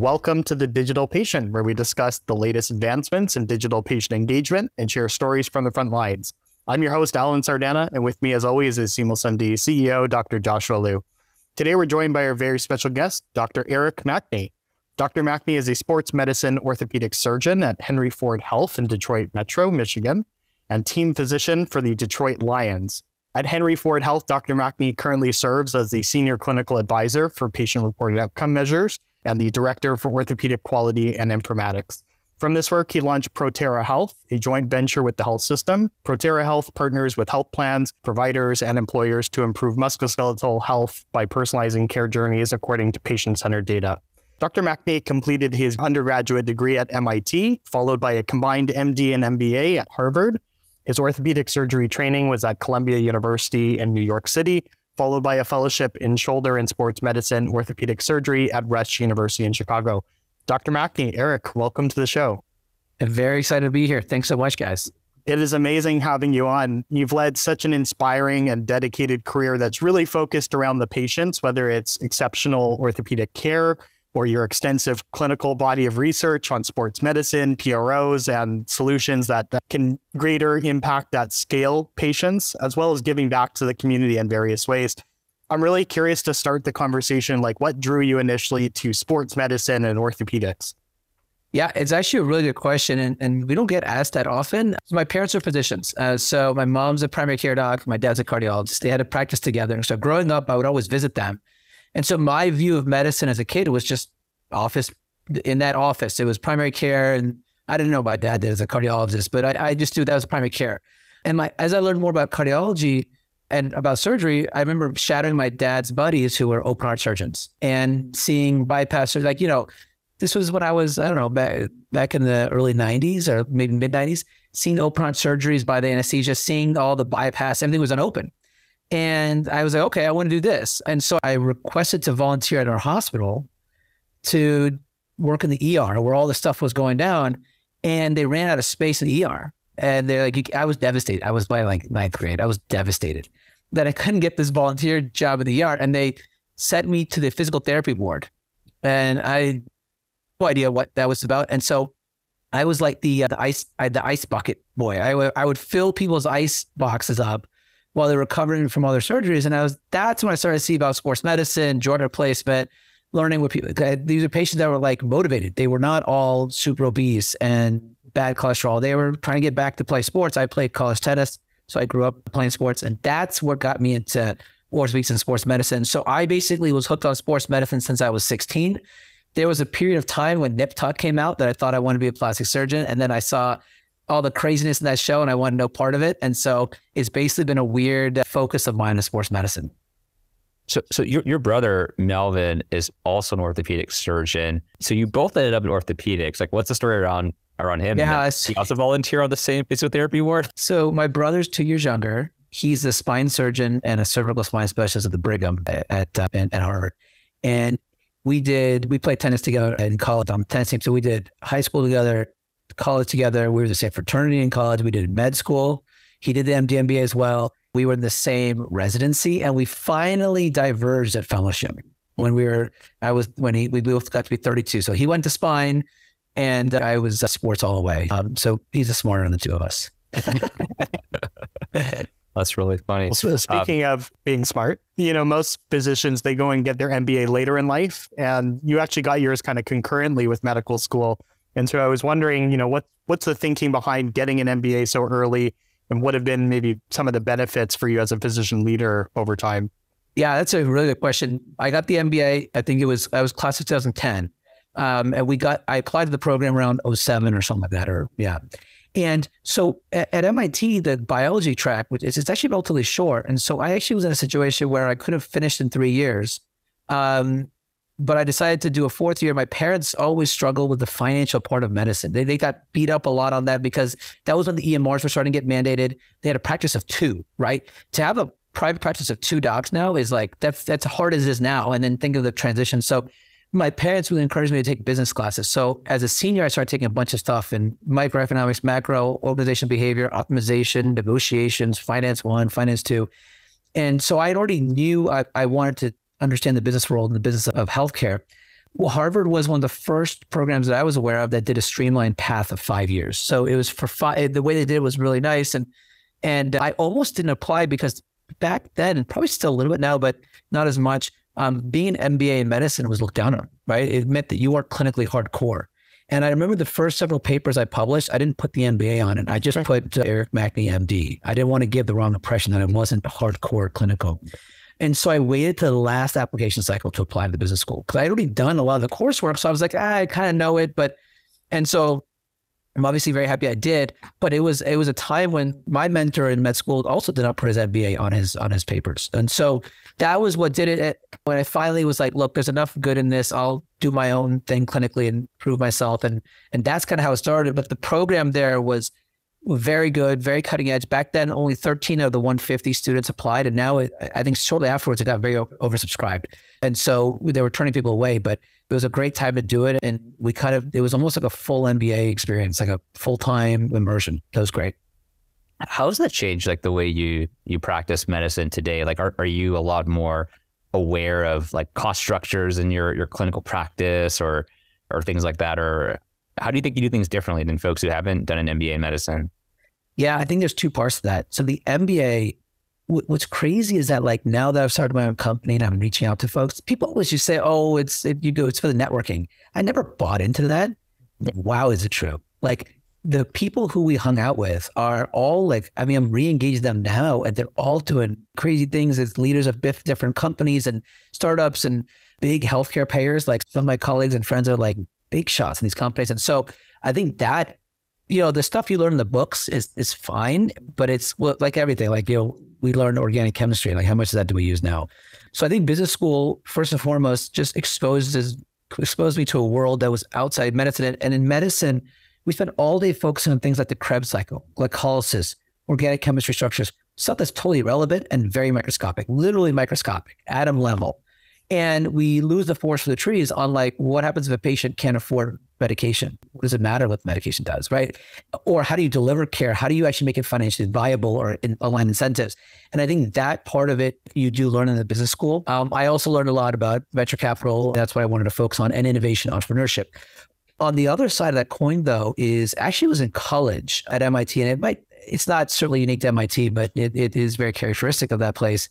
Welcome to the Digital Patient, where we discuss the latest advancements in digital patient engagement and share stories from the front lines. I'm your host, Alan Sardana, and with me, as always, is SeamlessMD CEO, Dr. Joshua Liu. Today, we're joined by our very special guest, Dr. Eric Makhni. Dr. Makhni is a sports medicine orthopedic surgeon at Henry Ford Health in Detroit Metro, Michigan, and team physician for the Detroit Lions. At Henry Ford Health, Dr. Makhni currently serves as the senior clinical advisor for patient reported outcome measures and the director for orthopedic quality and informatics. From this work, he launched Protera Health, a joint venture with the health system. Protera Health partners with health plans, providers, and employers to improve musculoskeletal health by personalizing care journeys according to patient centered data. Dr. Makhni completed his undergraduate degree at MIT, followed by a combined MD and MBA at Harvard. His orthopedic surgery training was at Columbia University in New York City, followed by a fellowship in shoulder and sports medicine orthopedic surgery at Rush University in Chicago. Dr. Makhni, Eric, welcome to the show. I'm very excited to be here. Thanks so much, guys. It is amazing having you on. You've led such an inspiring and dedicated career that's really focused around the patients, whether it's exceptional orthopedic care or your extensive clinical body of research on sports medicine, PROs, and solutions that, that can greater impact at scale patients, as well as giving back to the community in various ways. I'm really curious to start the conversation. Like, what drew you initially to sports medicine and orthopedics? Yeah, it's actually a really good question, and, and we don't get asked that often. My parents are physicians, uh, so my mom's a primary care doc, my dad's a cardiologist. They had a practice together, And so growing up, I would always visit them. And so my view of medicine as a kid was just office. In that office, it was primary care, and I didn't know my dad did as a cardiologist, but I, I just knew that was primary care. And my as I learned more about cardiology, and about surgery, I remember shadowing my dad's buddies who were open heart surgeons and seeing bypass surgery. Like, you know, this was when I was, I don't know, back, back in the early 90s or maybe mid 90s, seeing open heart surgeries by the anesthesia, seeing all the bypass, everything was unopened. And I was like, okay, I want to do this. And so I requested to volunteer at our hospital to work in the ER where all the stuff was going down. And they ran out of space in the ER. And they're like, I was devastated. I was by like ninth grade. I was devastated that I couldn't get this volunteer job in the ER. And they sent me to the physical therapy ward. And I had no idea what that was about. And so I was like the, uh, the ice, I, the ice bucket boy. I, w- I would fill people's ice boxes up while they were recovering from other surgeries. And I was, that's when I started to see about sports medicine, joint replacement, learning with people. These are patients that were like motivated. They were not all super obese and bad cholesterol. They were trying to get back to play sports. I played college tennis. So I grew up playing sports, and that's what got me into sports medicine. So I basically was hooked on sports medicine since I was 16. There was a period of time when Nip Tuck came out that I thought I wanted to be a plastic surgeon, and then I saw all the craziness in that show, and I wanted no part of it. And so it's basically been a weird focus of mine in sports medicine. So, so your your brother Melvin is also an orthopedic surgeon. So you both ended up in orthopedics. Like, what's the story around around him. Yeah, he also volunteer on the same physiotherapy ward. So my brother's two years younger. He's a spine surgeon and a cervical spine specialist at the Brigham at at, uh, at Harvard, and we did we played tennis together in college on the tennis team. So we did high school together, college together. We were the same fraternity in college. We did med school. He did the MD MBA as well. We were in the same residency, and we finally diverged at fellowship when we were. I was when he we both got to be 32. So he went to spine and I was uh, sports all the way. Um, so he's a smarter than the two of us. That's really funny. So speaking um, of being smart, you know, most physicians they go and get their MBA later in life, and you actually got yours kind of concurrently with medical school. And so I was wondering, you know, what what's the thinking behind getting an MBA so early, and what have been maybe some of the benefits for you as a physician leader over time? Yeah, that's a really good question. I got the MBA. I think it was I was class of 2010. Um, and we got, I applied to the program around 07 or something like that, or yeah. And so at, at MIT, the biology track, which is it's actually relatively short. And so I actually was in a situation where I could have finished in three years. Um, but I decided to do a fourth year. My parents always struggled with the financial part of medicine. They, they got beat up a lot on that because that was when the EMRs were starting to get mandated. They had a practice of two, right? To have a private practice of two docs now is like that's that's hard as is now. And then think of the transition. So my parents really encouraged me to take business classes. So as a senior, I started taking a bunch of stuff in microeconomics, macro, organization behavior, optimization, negotiations, finance one, finance two. And so I already knew I, I wanted to understand the business world and the business of healthcare. Well, Harvard was one of the first programs that I was aware of that did a streamlined path of five years. So it was for five. The way they did it was really nice, and and I almost didn't apply because back then, and probably still a little bit now, but not as much. Um, being an MBA in medicine was looked down on, right? It meant that you weren't clinically hardcore. And I remember the first several papers I published, I didn't put the MBA on it. I just put uh, Eric Makhni, MD. I didn't want to give the wrong impression that I wasn't hardcore clinical. And so I waited to the last application cycle to apply to the business school because I had already done a lot of the coursework. So I was like, ah, I kind of know it. But, and so I'm obviously very happy I did, but it was it was a time when my mentor in med school also did not put his MBA on his on his papers, and so that was what did it. When I finally was like, look, there's enough good in this. I'll do my own thing clinically and prove myself, and and that's kind of how it started. But the program there was very good, very cutting edge. Back then, only 13 of the 150 students applied, and now it, I think shortly afterwards it got very oversubscribed, and so they were turning people away. But it was a great time to do it, and we kind of it was almost like a full MBA experience, like a full time immersion. That was great. How has that changed, like the way you you practice medicine today? Like, are are you a lot more aware of like cost structures in your your clinical practice, or or things like that, or how do you think you do things differently than folks who haven't done an MBA in medicine? Yeah, I think there's two parts to that. So the MBA, w- what's crazy is that like now that I've started my own company and I'm reaching out to folks, people always just say, "Oh, it's it, you go, it's for the networking." I never bought into that. Wow, is it true? Like the people who we hung out with are all like, I mean, I'm re-engaging them now, and they're all doing crazy things as leaders of different companies and startups and big healthcare payers. Like some of my colleagues and friends are like big shots in these companies. And so I think that, you know, the stuff you learn in the books is is fine, but it's like everything. Like, you know, we learned organic chemistry. Like how much of that do we use now? So I think business school, first and foremost, just exposes exposed me to a world that was outside medicine. And in medicine, we spent all day focusing on things like the Krebs cycle, glycolysis, organic chemistry structures, stuff that's totally irrelevant and very microscopic, literally microscopic, atom level and we lose the forest for the trees on like what happens if a patient can't afford medication? What does it matter what medication does right? Or how do you deliver care? How do you actually make it financially viable or in, align incentives? And i think that part of it you do learn in the business school. Um, i also learned a lot about venture capital. That's what i wanted to focus on and innovation entrepreneurship. On the other side of that coin though is actually was in college at mit and it might it's not certainly unique to mit but it, it is very characteristic of that place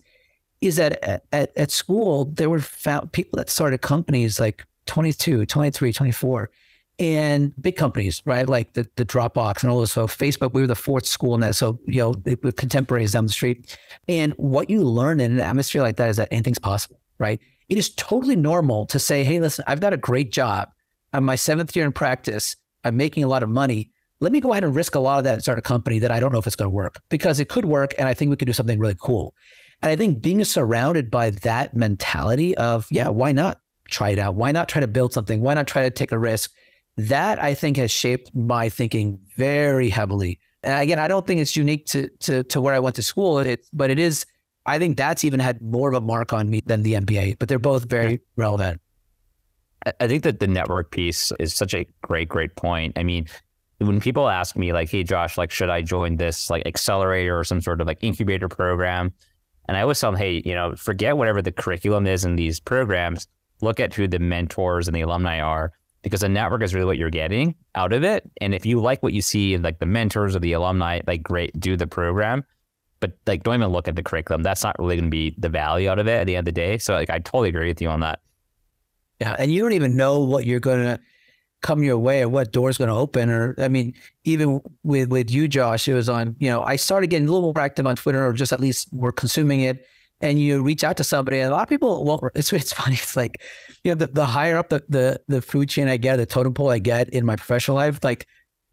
is that at, at, at school, there were found people that started companies like 22, 23, 24, and big companies, right? Like the, the Dropbox and all those. So Facebook, we were the fourth school in that. So, you know, with contemporaries down the street. And what you learn in an atmosphere like that is that anything's possible, right? It is totally normal to say, hey, listen, I've got a great job. I'm my seventh year in practice. I'm making a lot of money. Let me go ahead and risk a lot of that and start a company that I don't know if it's going to work because it could work. And I think we could do something really cool. And I think being surrounded by that mentality of, yeah, why not try it out? Why not try to build something? Why not try to take a risk? That I think has shaped my thinking very heavily. And again, I don't think it's unique to to, to where I went to school, it, but it is. I think that's even had more of a mark on me than the MBA. But they're both very relevant. I think that the network piece is such a great, great point. I mean, when people ask me like, "Hey, Josh, like, should I join this like accelerator or some sort of like incubator program?" And I always tell them, hey, you know, forget whatever the curriculum is in these programs. Look at who the mentors and the alumni are, because the network is really what you're getting out of it. And if you like what you see in like the mentors or the alumni, like great, do the program. But like, don't even look at the curriculum. That's not really going to be the value out of it at the end of the day. So like, I totally agree with you on that. Yeah, and you don't even know what you're going to come your way or what door's going to open or i mean even with with you josh it was on you know i started getting a little more active on twitter or just at least we're consuming it and you reach out to somebody and a lot of people well it's, it's funny it's like you know the, the higher up the, the the food chain i get the totem pole i get in my professional life like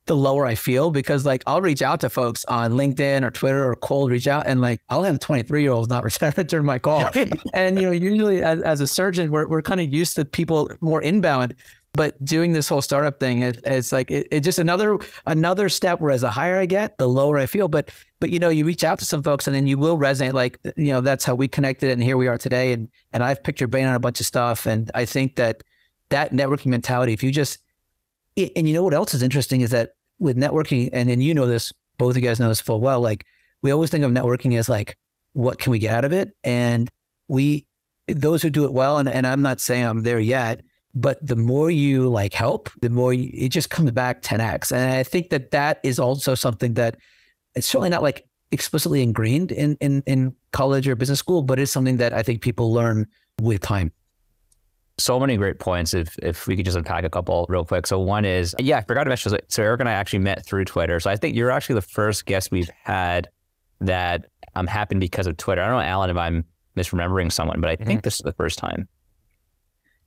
the lower I feel because like I'll reach out to folks on LinkedIn or Twitter or cold reach out and like I'll have 23 year olds not return my call. and you know, usually as, as a surgeon, we're, we're kind of used to people more inbound but doing this whole startup thing it, it's like it, it, just another another step whereas the higher i get the lower i feel. But but you know you reach out to some folks and then you will resonate like you know that's how we connected and here we are today. And and i've picked your brain on a bunch of stuff. And i think that that networking mentality if you just and you know what else is interesting is that with networking and and you know this both of you guys know this full well like we always think of networking as like what can we get out of it? And we those who do it well and, and i'm not saying i'm there yet but the more you like help, the more you, it just comes back 10x. And I think that that is also something that it's certainly not like explicitly ingrained in in in college or business school, but it's something that I think people learn with time. So many great points. If if we could just unpack a couple real quick. So one is, yeah, I forgot to mention. So Eric and I actually met through Twitter. So I think you're actually the first guest we've had that um happened because of Twitter. I don't know, Alan, if I'm misremembering someone, but I think mm-hmm. this is the first time.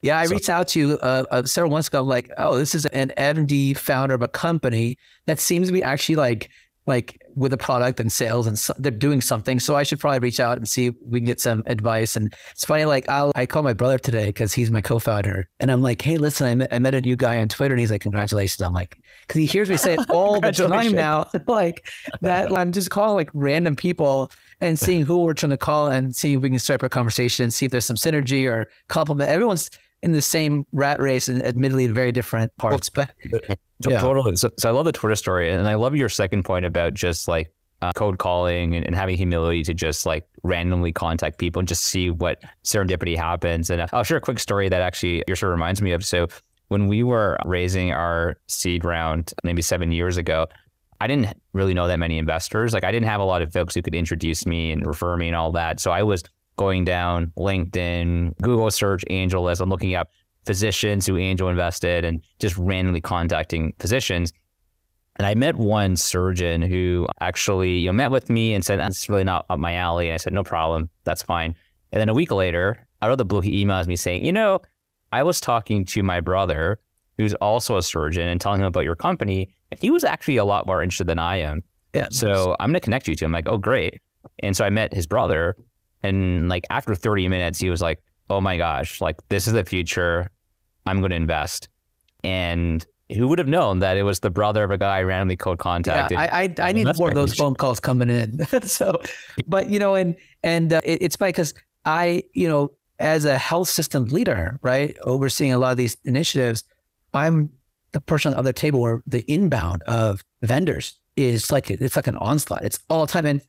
Yeah, I so, reached out to you uh, uh, several months ago. I'm like, oh, this is an MD founder of a company that seems to be actually like like with a product and sales and so, they're doing something. So I should probably reach out and see if we can get some advice. And it's funny, like I'll, I call my brother today because he's my co-founder and I'm like, Hey, listen, I met, I met a new guy on Twitter and he's like, congratulations. I'm like, cause he hears me say it all the time now. like that I'm just calling like random people and seeing who we're trying to call and see if we can start up a conversation, see if there's some synergy or compliment. Everyone's in the same rat race and admittedly very different parts. But yeah. totally. So, so, I love the Twitter story, and I love your second point about just like uh, code calling and, and, having humility to just like randomly contact people and just see what serendipity happens. And uh, I'll share a quick story that actually your story reminds me of. So when we were raising our seed round maybe seven years ago, I didn't really know that many investors. Like I didn't have a lot of folks who could introduce me and refer me and all that. So I was going down LinkedIn, Google search AngelList. I'm looking up physicians who angel invested and just randomly contacting physicians. And I met one surgeon who actually you know, met with me and said, That's really not up my alley. And I said, No problem. That's fine. And then a week later, out of the blue, he emails me saying, You know, I was talking to my brother, who's also a surgeon, and telling him about your company. And he was actually a lot more interested than I am. Yeah. So I'm going to connect you to him. I'm like, Oh, great. And so I met his brother. And like after 30 minutes, he was like, oh my gosh, like this is the future. I'm going to invest. And who would have known that it was the brother of a guy I randomly cold contacted? Yeah, I, I, I need more of those phone calls coming in. so, but you know, and, and uh, it, it's funny because I, you know, as a health system leader, right, overseeing a lot of these initiatives, I'm the person on the other table where the inbound of vendors is like it's like an onslaught. It's all the time. And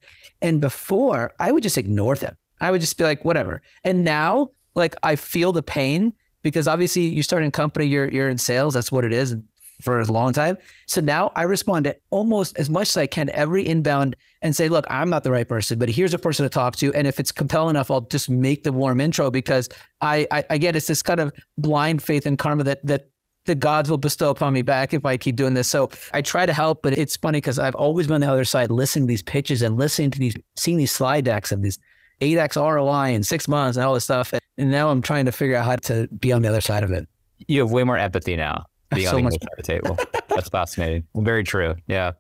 and before I would just ignore them. I would just be like, whatever. And now, like, I feel the pain because obviously you start in company, you're you're in sales. That's what it is for a long time. So now I respond to almost as much as I can every inbound and say, look, I'm not the right person, but here's a person to talk to. And if it's compelling enough, I'll just make the warm intro because I, I, I get it's this kind of blind faith in karma that that the gods will bestow upon me back if I keep doing this. So I try to help, but it's funny because I've always been on the other side, listening to these pitches and listening to these, seeing these slide decks of these 8x ROI in six months and all this stuff. And now I'm trying to figure out how to be on the other side of it. You have way more empathy now being so on the other side of the table. That's fascinating. Very true. Yeah.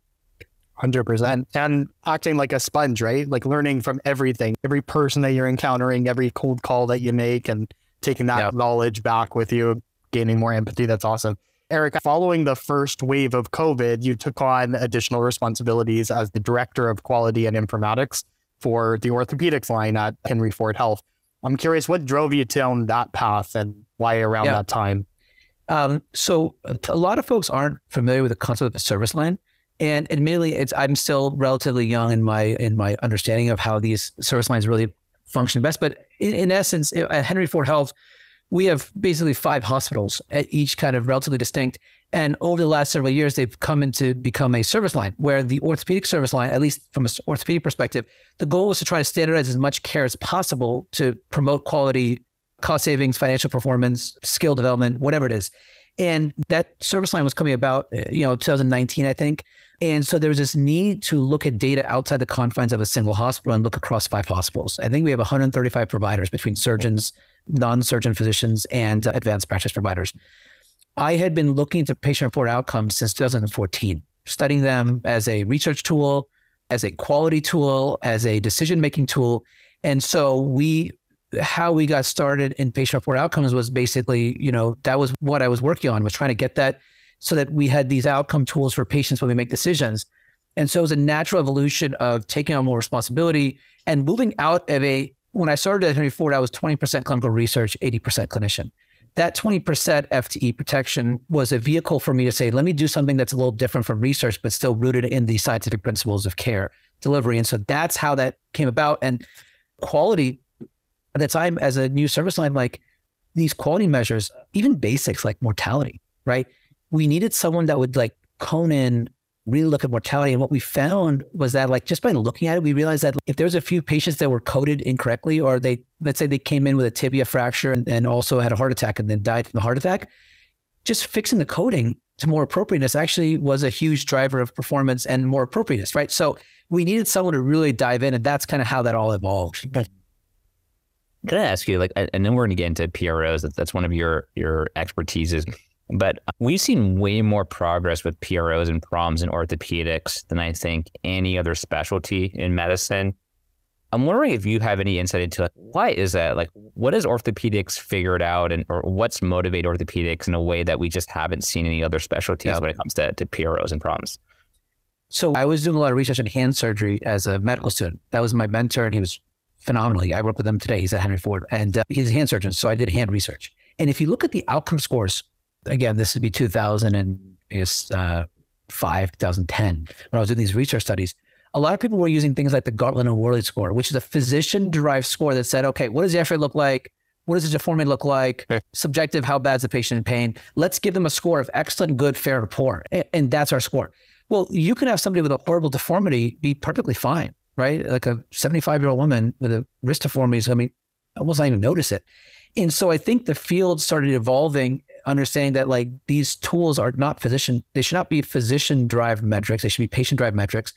100%. And acting like a sponge, right? Like learning from everything, every person that you're encountering, every cold call that you make, and taking that yep. knowledge back with you, gaining more empathy. That's awesome. Eric, following the first wave of COVID, you took on additional responsibilities as the director of quality and informatics for the orthopedics line at Henry Ford Health. I'm curious what drove you down that path and why around yeah. that time? Um, so a lot of folks aren't familiar with the concept of a service line. And admittedly, it's I'm still relatively young in my in my understanding of how these service lines really function best. But in, in essence, at Henry Ford Health, we have basically five hospitals at each kind of relatively distinct. And over the last several years, they've come into become a service line where the orthopedic service line, at least from an orthopedic perspective, the goal was to try to standardize as much care as possible to promote quality, cost savings, financial performance, skill development, whatever it is. And that service line was coming about, uh, you know, 2019, I think. And so there was this need to look at data outside the confines of a single hospital and look across five hospitals. I think we have 135 providers between surgeons, non-surgeon physicians, and advanced practice providers. I had been looking into patient-reported outcomes since 2014, studying them as a research tool, as a quality tool, as a decision-making tool. And so we how we got started in patient-reported outcomes was basically, you know, that was what I was working on, was trying to get that so that we had these outcome tools for patients when we make decisions. And so it was a natural evolution of taking on more responsibility and moving out of a when I started at Henry Ford, I was 20% clinical research, 80% clinician. That 20% FTE protection was a vehicle for me to say, let me do something that's a little different from research, but still rooted in the scientific principles of care delivery. And so that's how that came about. And quality at the time as a new service line, like these quality measures, even basics like mortality, right? We needed someone that would like cone in, really look at mortality. And what we found was that like just by looking at it, we realized that if there was a few patients that were coded incorrectly, or they let's say they came in with a tibia fracture and, and also had a heart attack and then died from the heart attack, just fixing the coding to more appropriateness actually was a huge driver of performance and more appropriateness, right? So we needed someone to really dive in, and that's kind of how that all evolved. Can I ask you, like, and then we're going to get into PROs. That, that's one of your your expertises. But we've seen way more progress with PROs and PROMs in orthopedics than I think any other specialty in medicine. I'm wondering if you have any insight into like why is that? Like, what has orthopedics figured out, and or what's motivated orthopedics in a way that we just haven't seen any other specialties when it comes to, to PROs and PROMs? So I was doing a lot of research in hand surgery as a medical student. That was my mentor, and he was phenomenally. I work with him today. He's at Henry Ford, and uh, he's a hand surgeon. So I did hand research. And if you look at the outcome scores, again, this would be 2005, uh, 2010, when I was doing these research studies. A lot of people were using things like the Gartland and Werley score, which is a physician-derived score that said, okay, what does the X-ray look like? What does the deformity look like? Subjective, how bad is the patient in pain? Let's give them a score of excellent, good, fair, or poor. And that's our score. Well, you can have somebody with a horrible deformity be perfectly fine right? Like a 75 year old woman with a wrist deformity, I mean, almost not even notice it. And so I think the field started evolving, understanding that like these tools are not physician, they should not be physician driven metrics, they should be patient driven metrics.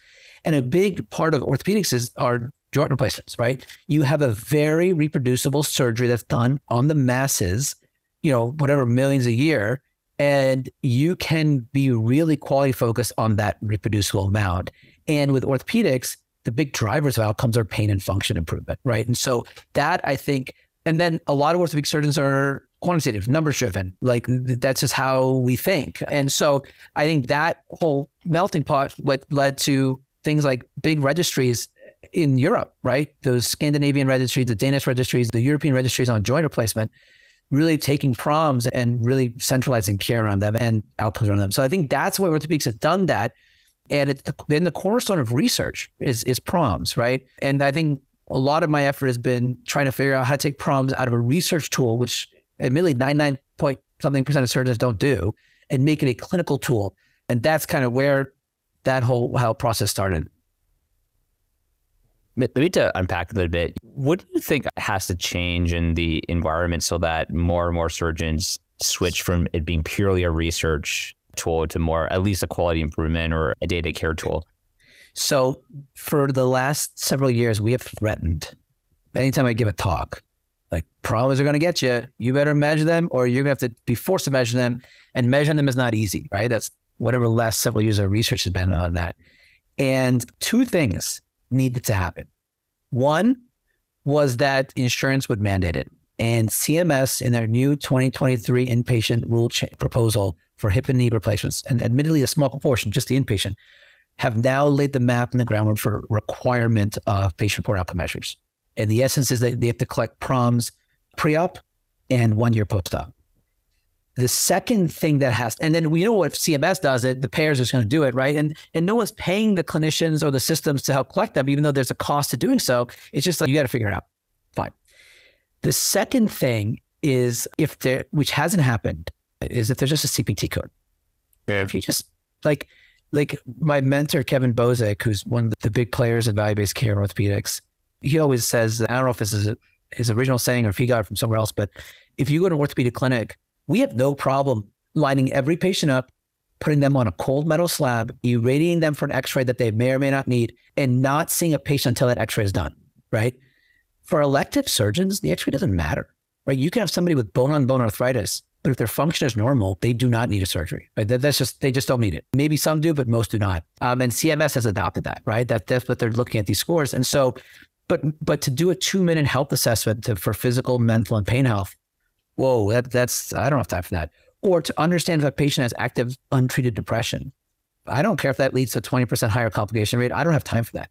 And a big part of orthopedics is are joint replacements, right? You have a very reproducible surgery that's done on the masses, you know, whatever millions a year. And you can be really quality focused on that reproducible amount. And with orthopedics, the big drivers of outcomes are pain and function improvement, right? And so that I think, and then a lot of orthopedic surgeons are quantitative, numbers driven. Like that's just how we think. And so I think that whole melting pot what led to things like big registries in Europe, right? Those Scandinavian registries, the Danish registries, the European registries on joint replacement, really taking proms and really centralizing care around them and outcomes around them. So I think that's why orthopedics has done that. And it's the, then the cornerstone of research is is proms, right? And I think a lot of my effort has been trying to figure out how to take proms out of a research tool, which admittedly 99 point something percent of surgeons don't do, and make it a clinical tool. And that's kind of where that whole how process started. Maybe to unpack a little bit, what do you think has to change in the environment so that more and more surgeons switch from it being purely a research tool to more at least a quality improvement or a data care tool? So for the last several years, we have threatened anytime I give a talk, like PROMs are going to get you. You better measure them or you're going to have to be forced to measure them. And measuring them is not easy, right? That's whatever last several years of research has been on that. And two things needed to happen. One was that insurance would mandate it. And CMS in their new 2023 inpatient rule cha- proposal for hip and knee replacements, and admittedly a small proportion, just the inpatient, have now laid the map and the groundwork for requirement of patient report outcome measures. And the essence is that they have to collect PROMs pre-op and one year post-op. The second thing that has, and then we know what CMS does it, the payers are just going to do it, right? And and no one's paying the clinicians or the systems to help collect them, even though there's a cost to doing so. It's just like you got to figure it out. Fine. The second thing is if there, which hasn't happened, is if there's just a CPT code. Yeah. If you just like, like my mentor, Kevin Bozic, who's one of the big players in value-based care orthopedics, he always says, I don't know if this is his original saying or if he got it from somewhere else, but if you go to an orthopedic clinic, we have no problem lining every patient up, putting them on a cold metal slab, irradiating them for an x-ray that they may or may not need, and not seeing a patient until that x-ray is done, right? For elective surgeons, the x-ray doesn't matter, right? You can have somebody with bone-on-bone arthritis but if their function is normal, they do not need a surgery. Right? That's just they just don't need it. Maybe some do, but most do not. Um, and CMS has adopted that. Right? That that's what they're looking at these scores. And so, but but to do a two minute health assessment to, for physical, mental, and pain health, whoa, that that's I don't have time for that. Or to understand if a patient has active untreated depression, I don't care if that leads to twenty percent higher complication rate. I don't have time for that.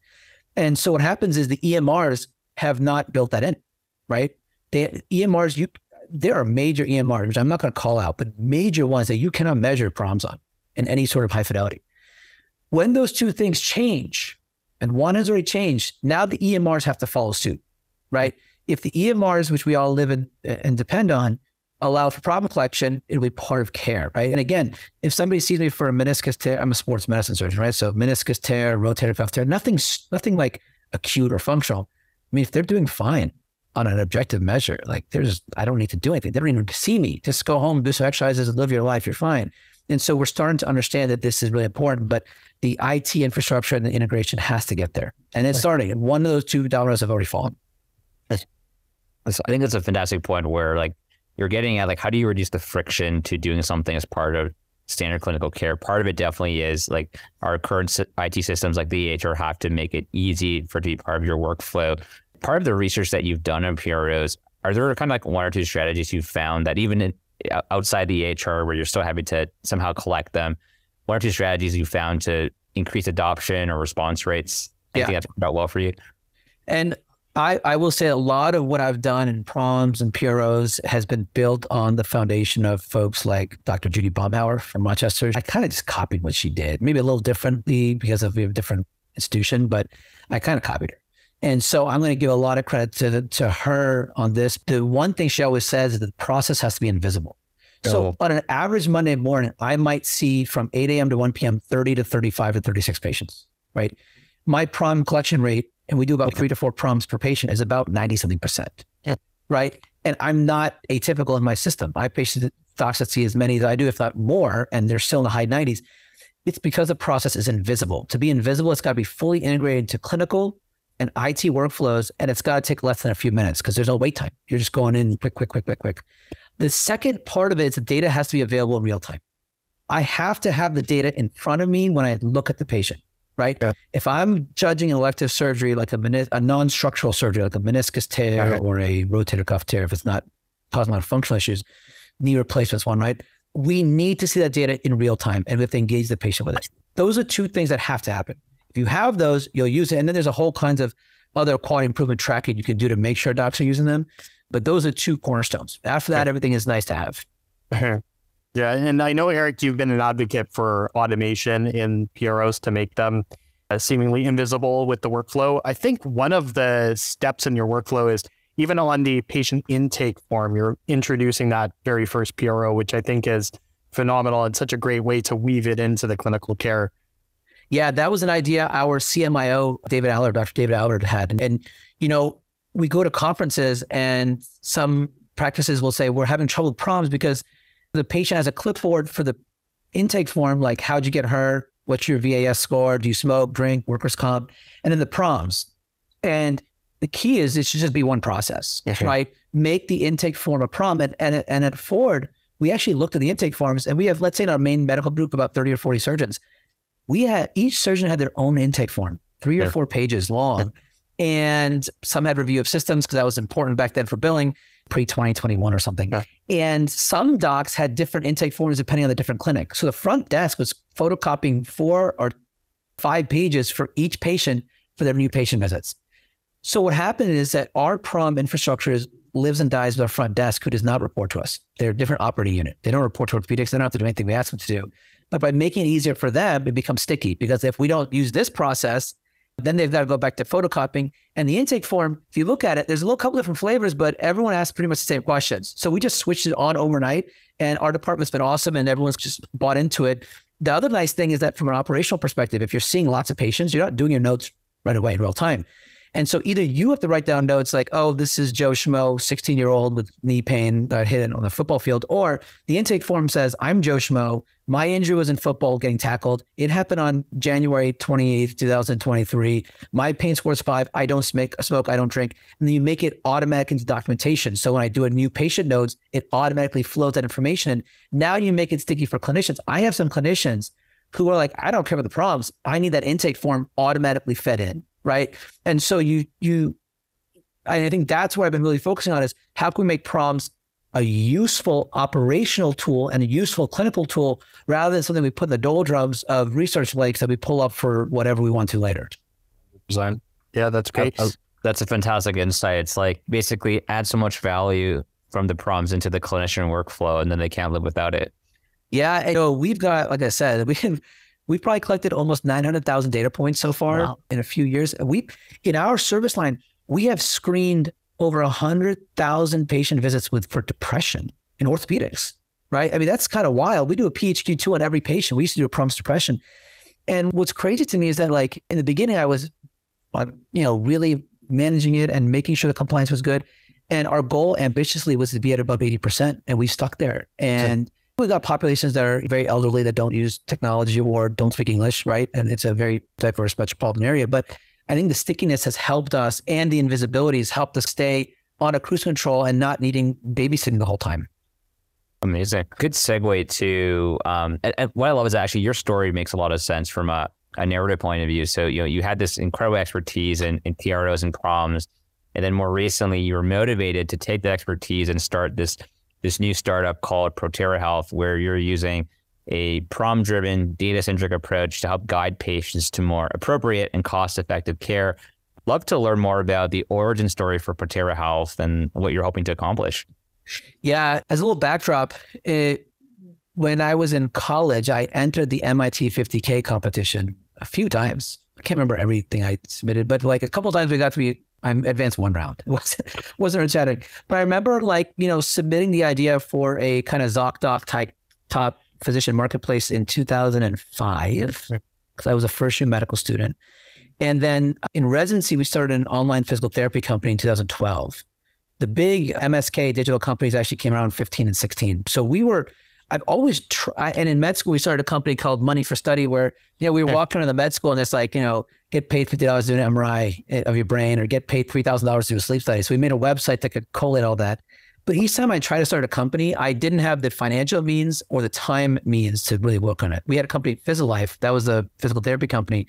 And so what happens is the EMRs have not built that in, right? They, EMRs, you there are major EMRs, which I'm not going to call out, but major ones that you cannot measure PROMs on in any sort of high fidelity. When those two things change, and one has already changed, now the EMRs have to follow suit, right? If the EMRs, which we all live in uh, and depend on, allow for PROM collection, it'll be part of care, right? And again, if somebody sees me for a meniscus tear, I'm a sports medicine surgeon, right? So meniscus tear, rotator cuff tear, nothing, nothing like acute or functional. I mean, if they're doing fine on an objective measure, like there's, I don't need to do anything. They don't even see me. Just go home, do some exercises, live your life. You're fine. And so we're starting to understand that this is really important, but the IT infrastructure and the integration has to get there. And it's starting. One of those two dominoes have already fallen. I think that's a fantastic point where like you're getting at like how do you reduce the friction to doing something as part of standard clinical care? Part of it definitely is like our current IT systems like the EHR have to make it easy for it to be part of your workflow. Part of the research that you've done on PROs, are there kind of like one or two strategies you've found that even in, outside the EHR where you're still having to somehow collect them, one or two strategies you found to increase adoption or response rates? Anything yeah. that's worked out well for you? And I, I will say a lot of what I've done in PROMs and PROs has been built on the foundation of folks like Dr. Judy Baumhauer from Rochester. I kind of just copied what she did, maybe a little differently because of a different institution, but I kind of copied her. And so I'm going to give a lot of credit to, to her on this. The one thing she always says is that the process has to be invisible. So oh. on an average Monday morning, I might see from 8 a.m. to 1 p.m. 30 to 35 to 36 patients, right? My PROM collection rate and we do about three to four PROMs per patient, is about 90 something percent. Yeah. Right. And I'm not atypical in my system. I have patients docs that see as many as I do, if not more, and they're still in the high 90s. It's because the process is invisible. To be invisible, it's got to be fully integrated into clinical and IT workflows, and it's got to take less than a few minutes because there's no wait time. You're just going in quick, quick, quick, quick, quick. The second part of it is the data has to be available in real time. I have to have the data in front of me when I look at the patient right? Yeah. If I'm judging an elective surgery like a, menis- a non-structural surgery, like a meniscus tear or a rotator cuff tear, if it's not causing a lot of functional issues, knee replacement's one, right? We need to see that data in real time and we have to engage the patient with it. Those are two things that have to happen. If you have those, you'll use it. And then there's a whole kinds of other quality improvement tracking you can do to make sure docs are using them. But those are two cornerstones. After that, everything is nice to have. Yeah, and I know Eric, you've been an advocate for automation in PROs to make them uh, seemingly invisible with the workflow. I think one of the steps in your workflow is even on the patient intake form, you're introducing that very first PRO, which I think is phenomenal and such a great way to weave it into the clinical care. Yeah, that was an idea our CMIO, David Allard, Dr. David Allard had. And, and, you know, we go to conferences and some practices will say, we're having trouble with PROMs because the patient has a clipboard for the intake form, like how'd you get hurt? What's your VAS score? Do you smoke, drink, workers' comp? And then the PROMs. And the key is it should just be one process, right? Make the intake form a PROM. And, and, and at Ford, we actually looked at the intake forms and we have, let's say in our main medical group, about 30 or 40 surgeons. We had each surgeon had their own intake form, three or four pages long. And some had review of systems because that was important back then for billing pre 2021 or something. Yeah. And some docs had different intake forms depending on the different clinic. So the front desk was photocopying four or five pages for each patient for their new patient visits. So what happened is that our PROM infrastructure is, lives and dies with our front desk, who does not report to us. They're a different operating unit. They don't report to orthopedics. They don't have to do anything we ask them to do. But by making it easier for them, it becomes sticky because if we don't use this process, then they've got to go back to photocopying. And the intake form, if you look at it, there's a little couple different flavors, but everyone asks pretty much the same questions. So we just switched it on overnight, and our department's been awesome, and everyone's just bought into it. The other nice thing is that from an operational perspective, if you're seeing lots of patients, you're not doing your notes right away in real time. And so either you have to write down notes like, oh, this is Joe Schmo, 16 year old with knee pain that hit it on the football field, or the intake form says, I'm Joe Schmo. My injury was in football getting tackled. It happened on January 28th, 2023. My pain score is five. I don't smoke, smoke, I don't drink. And then you make it automatic into documentation. So when I do a new patient notes, it automatically flows that information. And now you make it sticky for clinicians. I have some clinicians who are like, I don't care about the PROMs. I need that intake form automatically fed in right? And so you you I think that's what I've been really focusing on is how can we make PROMs a useful operational tool and a useful clinical tool rather than something we put in the doldrums of research lakes that we pull up for whatever we want to later. Design. Yeah, that's great. Uh, that's a fantastic insight. It's like basically add so much value from the PROMs into the clinician workflow and then they can't live without it. Yeah. And, you know, we've got, like I said, we have We've probably collected almost 900,000 data points so far wow. in a few years. We, in our service line, we have screened over 100,000 patient visits with for depression in orthopedics, right? I mean, that's kind of wild. We do a PHQ2 on every patient. We used to do a PROMIS depression. And what's crazy to me is that, like, in the beginning, I was, you know, really managing it and making sure the compliance was good. And our goal ambitiously was to be at above 80%. And we stuck there. And we got populations that are very elderly that don't use technology or don't speak English, right? And it's a very diverse metropolitan area. But I think the stickiness has helped us and the invisibility has helped us stay on a cruise control and not needing babysitting the whole time. Amazing. Good segue to um, and, and what I love is actually your story makes a lot of sense from a, a narrative point of view. So, you know, you had this incredible expertise in, in PROs and PROMs. And then more recently, you were motivated to take the expertise and start this this new startup called Protera Health, where you're using a PROM driven, data centric approach to help guide patients to more appropriate and cost effective care. Love to learn more about the origin story for Protera Health and what you're hoping to accomplish. Yeah, as a little backdrop, it, when I was in college, I entered the MIT 50K competition a few times. I can't remember everything I submitted, but like a couple times we got to be I'm advanced one round. Wasn't wasn't chatting. But I remember like, you know, submitting the idea for a kind of ZocDoc type top physician marketplace in 2005 because I was a first year medical student. And then in residency, we started an online physical therapy company in 2012. The big MSK digital companies actually came around 15 and 16. So we were, I've always tried, and in med school, we started a company called Money for Study where, you know, we were walking around the med school and it's like, you know, get paid $50 to do an MRI eh, of your brain or get paid $3,000 to do a sleep study. So we made a website that could collate all that. But each time I tried to start a company, I didn't have the financial means or the time means to really work on it. We had a company, Physiolife, that was a physical therapy company.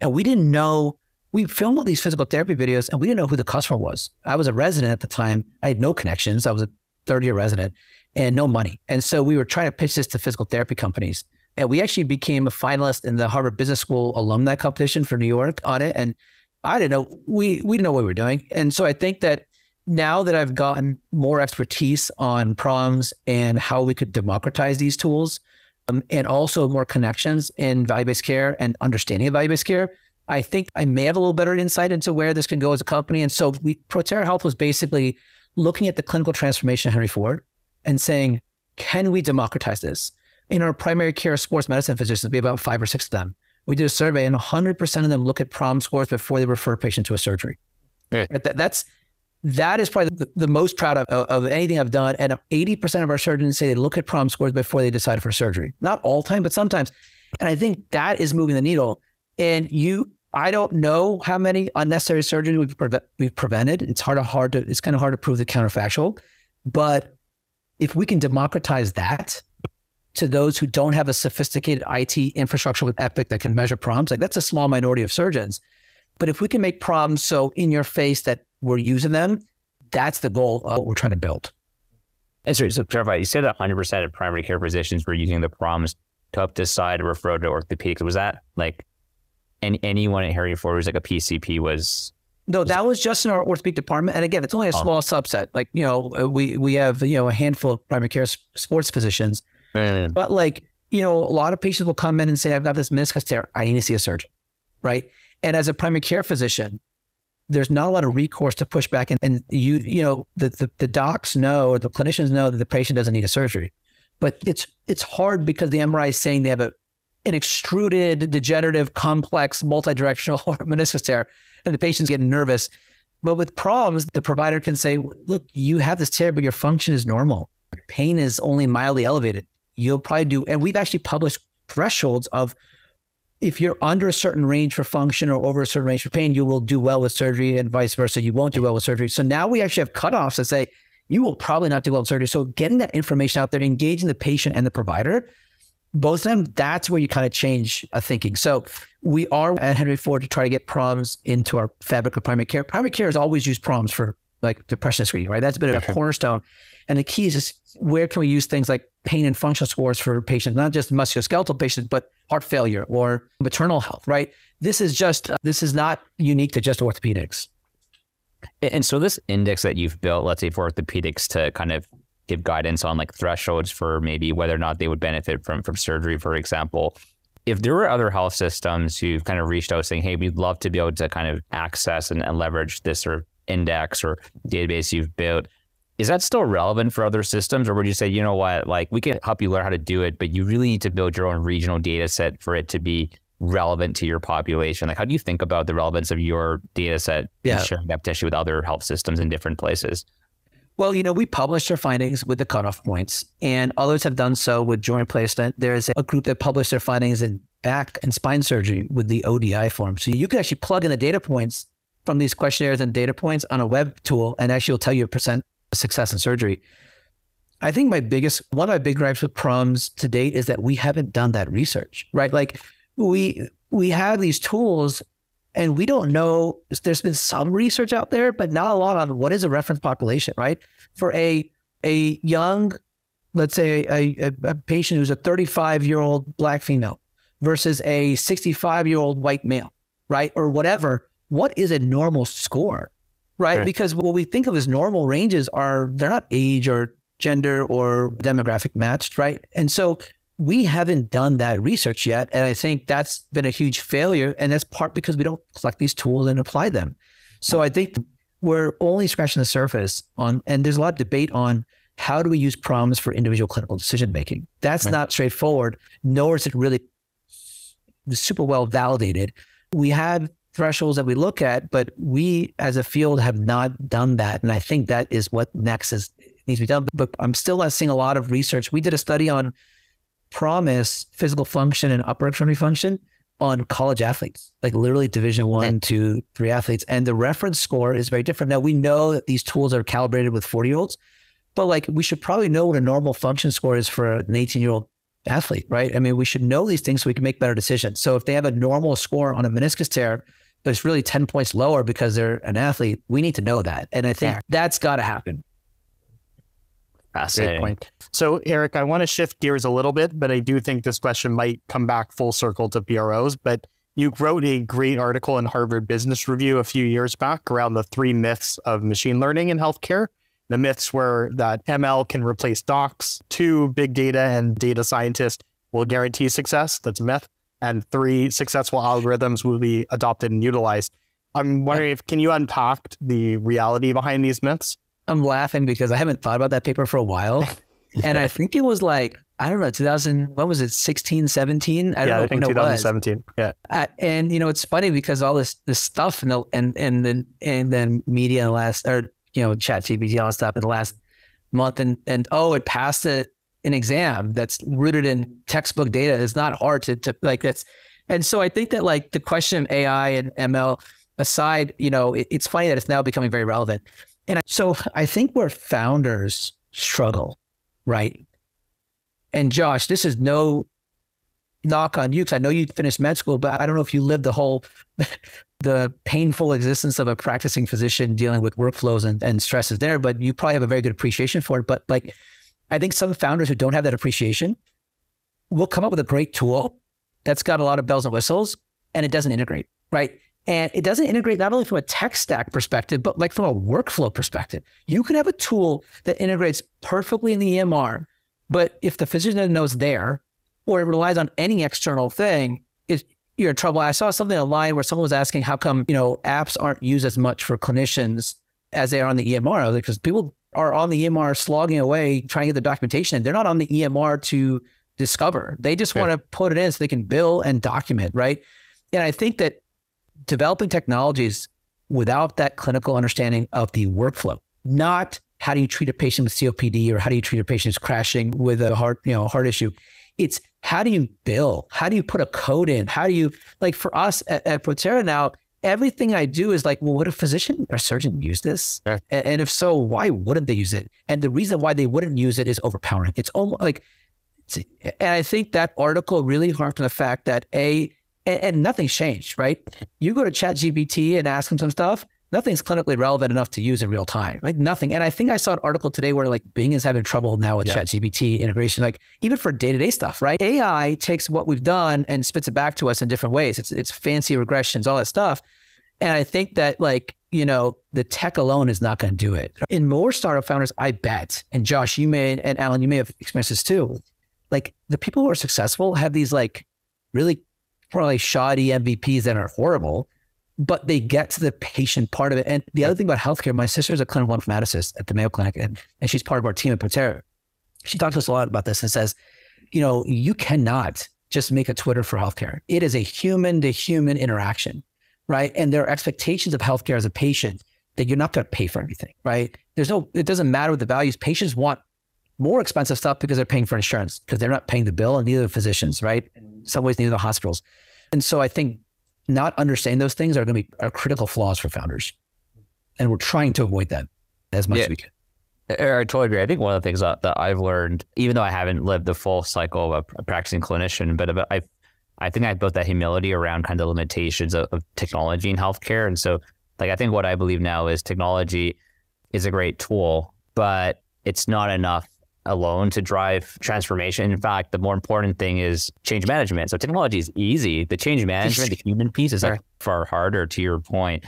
And we didn't know, we filmed all these physical therapy videos and we didn't know who the customer was. I was a resident at the time. I had no connections. I was a third year resident and no money. And so we were trying to pitch this to physical therapy companies. And we actually became a finalist in the Harvard Business School alumni competition for New York on it. And I didn't know, we, we didn't know what we were doing. And so I think that now that I've gotten more expertise on PROMs and how we could democratize these tools, um, and also more connections in value-based care and understanding of value-based care, I think I may have a little better insight into where this can go as a company. And so we, Protera Health was basically looking at the clinical transformation of Henry Ford and saying, can we democratize this? In our primary care sports medicine physicians, we have about five or six of them. We did a survey and 100% of them look at PROM scores before they refer a patient to a surgery. Yeah. That, that's that is probably the, the most proud of, of, anything I've done. And 80% of our surgeons say they look at PROM scores before they decide for surgery. Not all time, but sometimes. And I think that is moving the needle. And you, I don't know how many unnecessary surgeries we've, pre- we've prevented. It's hard to hard to, it's kind of hard to prove the counterfactual. But if we can democratize that to those who don't have a sophisticated IT infrastructure with Epic that can measure PROMs, like that's a small minority of surgeons. But if we can make PROMs so in your face that we're using them, that's the goal of what we're trying to build. And so, so clarify, you said that 100% of primary care physicians were using the PROMs to help decide a referral to orthopedics. Was that like any, anyone at Henry Ford who's like a PCP was? No, that was just in our orthopedic department. And again, it's only a oh. small oh. subset. Like, you know, uh, we, we have, you know, a handful of primary care sports physicians. Man. But like, you know, a lot of patients will come in and say, I've got this meniscus tear. I need to see a surgeon. Right. And as a primary care physician, there's not a lot of recourse to push back. And, and you, you know, the, the, the docs know, or the clinicians know that the patient doesn't need a surgery, but it's, it's hard because the MRI is saying they have a, an extruded, degenerative, complex, multi-directional meniscus tear, and the patient's getting nervous. But with PROMs, the provider can say, look, you have this tear, but your function is normal. Pain is only mildly elevated. You'll probably do, and we've actually published thresholds of if you're under a certain range for function or over a certain range for pain, you will do well with surgery and vice versa. You won't do well with surgery. So now we actually have cutoffs that say you will probably not do well with surgery. So getting that information out there, engaging the patient and the provider, both of them, that's where you kind of change a thinking. So we are at Henry Ford to try to get PROMs into our fabric of primary care. Primary care has always used PROMs for like depression screening, right? That's been a cornerstone. And the key is just where can we use things like pain and functional scores for patients, not just musculoskeletal patients, but heart failure or maternal health, right? This is just, uh, this is not unique to just orthopedics. And so this index that you've built, let's say for orthopedics to kind of give guidance on like thresholds for maybe whether or not they would benefit from from surgery, for example. If there were other health systems who've kind of reached out saying, hey, we'd love to be able to kind of access and, and leverage this sort of index or database you've built, is that still relevant for other systems or would you say you know what like we can help you learn how to do it but you really need to build your own regional data set for it to be relevant to your population like how do you think about the relevance of your data set Yeah. and sharing that tissue with other health systems in different places Well, you know, we published our findings with the cutoff points, and others have done so with joint placement. There's a group that published their findings in back and spine surgery with the ODI form. So you can actually plug in the data points from these questionnaires and data points on a web tool, and actually will tell you a percent success in surgery. I think my biggest, one of my big gripes with PROMs to date is that we haven't done that research, right? Like we we have these tools and we don't know there's been some research out there but not a lot on what is a reference population right? For a a young let's say a, a, a patient who's a 35 year old black female versus a 65 year old white male right? Or whatever what is a normal score right? Right. because what we think of as normal ranges are they're not age or gender or demographic matched right? And so we haven't done that research yet. And I think that's been a huge failure. And that's part because we don't collect these tools and apply them. So I think we're only scratching the surface on, and there's a lot of debate on how do we use PROMs for individual clinical decision making. That's Right. not straightforward, nor is it really super well validated. We have thresholds that we look at, but we as a field have not done that. And I think that is what next is needs to be done. But I'm still not seeing a lot of research. We did a study on PROMIS physical function and upper extremity function on college athletes, like literally division one, two, three athletes. And the reference score is very different. Now we know that these tools are calibrated with 40 year olds, but like we should probably know what a normal function score is for an 18 year old athlete, right? I mean, we should know these things so we can make better decisions. So if they have a normal score on a meniscus tear, but it's really 10 points lower because they're an athlete, we need to know that. And I think Yeah. that's got to happen. Great fascinating point. So, Eric, I want to shift gears a little bit, but I do think this question might come back full circle to PROs. But you wrote a great article in Harvard Business Review a few years back around the three myths of machine learning in healthcare. The myths were that ML can replace docs, two, big data and data scientists will guarantee success. That's a myth. And three, successful algorithms will be adopted and utilized. I'm wondering if can you unpack the reality behind these myths? I'm laughing because I haven't thought about that paper for a while. and I think it was like, I don't know, 2000, what was it, 16, 17? I don't yeah, know I think when it was. 2017. Yeah. Uh, and you know, it's funny because all this this stuff and the, and and then and then media in the last or you know, ChatGPT, all that stuff in the last month and and oh, it passed a, an exam that's rooted in textbook data. It's not hard to to like that's and so I think that like the question of AI and ML aside, you know, it, it's funny that it's now becoming very relevant. And so I think where founders struggle, right? And Josh, this is no knock on you because I know you finished med school, but I don't know if you lived the whole the painful existence of a practicing physician dealing with workflows and, and stresses there, but you probably have a very good appreciation for it. But like I think some founders who don't have that appreciation will come up with a great tool that's got a lot of bells and whistles and it doesn't integrate, right? And it doesn't integrate not only from a tech stack perspective, but like from a workflow perspective. You can have a tool that integrates perfectly in the EMR, but if the physician doesn't know it's there, or it relies on any external thing, is you're in trouble. I saw something online where someone was asking how come you know apps aren't used as much for clinicians as they are on the EMR. Like, Because people are on the EMR slogging away trying to get the documentation, and they're not on the EMR to discover. They just Yeah. want to put it in so they can bill and document, right? And I think that developing technologies without that clinical understanding of the workflow, not how do you treat a patient with COPD or how do you treat a patient who's crashing with a heart, you know, heart issue. It's how do you bill? How do you put a code in? How do you like for us at, at Protera now? Everything I do is like, well, would a physician or surgeon use this? Yeah. A- And if so, why wouldn't they use it? And the reason why they wouldn't use it is overpowering. It's almost like, it's- and I think that article really harped on the fact that a and, and nothing's changed, right? You go to ChatGPT and ask them some stuff, nothing's clinically relevant enough to use in real time. Like nothing. And I think I saw an article today where like Bing is having trouble now with Yeah. ChatGPT integration, like even for day-to-day stuff, right? AI takes what we've done and spits it back to us in different ways. It's it's fancy regressions, all that stuff. And I think that like, you know, the tech alone is not going to do it. In more startup founders, I bet, and Josh, you may, and Alan, you may have experienced this too. Like the people who are successful have these like really probably shoddy MVPs that are horrible, but they get to the patient part of it. And the other thing about healthcare, my sister's a clinical informaticist at the Mayo Clinic, and, and she's part of our team at Protera. She talks to us a lot about this and says, you know, you cannot just make a Twitter for healthcare. It is a human to human interaction, right? And there are expectations of healthcare as a patient that you're not going to pay for anything, right? There's no, it doesn't matter what the values. Patients want more expensive stuff because they're paying for insurance because they're not paying the bill and neither the physicians, right? Mm-hmm. In some ways, neither the hospitals. And so I think not understanding those things are going to be are critical flaws for founders. And we're trying to avoid that as much Yeah. as we can. I I totally agree. I think one of the things that, that I've learned, even though I haven't lived the full cycle of a practicing clinician, but I, I think I built that humility around kind of limitations of, of technology in healthcare. And so, like, I think what I believe now is technology is a great tool, but it's not enough alone to drive transformation. In fact, the more important thing is change management. So technology is easy. The change management, the human piece is like far harder to your point.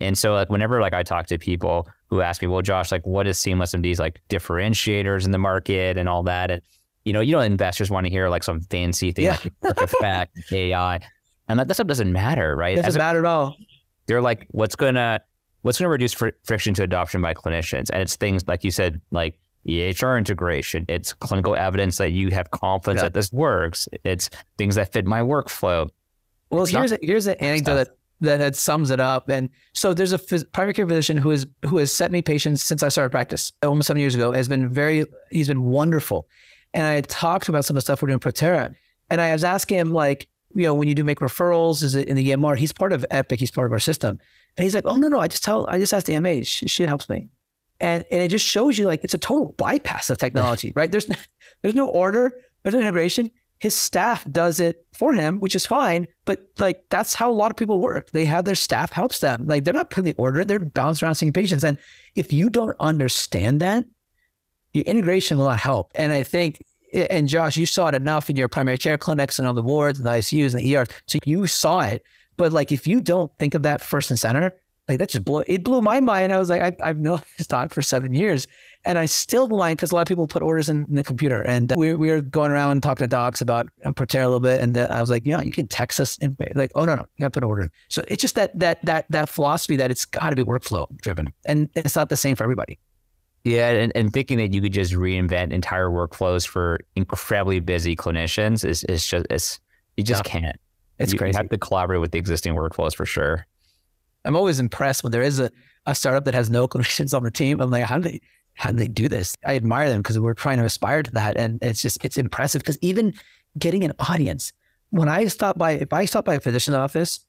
And so like whenever like I talk to people who ask me, well, Josh, like what is SeamlessMD's like differentiators in the market and all that? And you know, you know, investors want to hear like some fancy thing Yeah. like effect, AI. And that, that stuff doesn't matter, right? It doesn't a- matter at all. they're like, what's gonna what's gonna reduce fr- friction to adoption by clinicians? And it's things like you said, like EHR integration. It's clinical evidence that you have confidence Yeah. that this works. It's things that fit my workflow. Well, It's here's not- a, here's an anecdote that, that that sums it up. And so there's a phys- primary care physician who is who has sent me patients since I started practice almost seven years ago. Has been very he's been wonderful. And I had talked about some of the stuff we're doing at Protera, and I was asking him like, you know, when you do make referrals, is it in the EMR? He's part of Epic. He's part of our system. And he's like, oh no no, I just tell I just ask the MA. She, she helps me. And and it just shows you like it's a total bypass of technology, right? There's there's no order, there's no integration his staff does it for him, which is fine. But like that's how a lot of people work. They have their staff helps them. Like they're not putting the order, they're bouncing around seeing patients. And if you don't understand that, your integration will not help. And I think, and Josh, you saw it enough in your primary care clinics and on the wards and the ICUs and the ERs. So you saw it. But like if you don't think of that first and center, like that just blew it blew my mind. I was like, I, I've known this doc for seven years. And I still blind because a lot of people put orders in, in the computer. And we, we were going around and talking to docs about um, Protera a little bit. And uh, I was like, yeah, you can text us. And like, oh, no, no, you got to put an order in. So it's just that, that, that, that philosophy that it's got to be workflow driven. And it's not the same for everybody. Yeah, and, and thinking that you could just reinvent entire workflows for incredibly busy clinicians is is just it's you just can't. It's you, crazy. You have to collaborate with the existing workflows for sure. I'm always impressed when there is a, a startup that has no clinicians on their team. I'm like, how do they how do they do this? I admire them because we're trying to aspire to that. And it's just it's impressive because even getting an audience, when I stop by, if I stop by a physician's office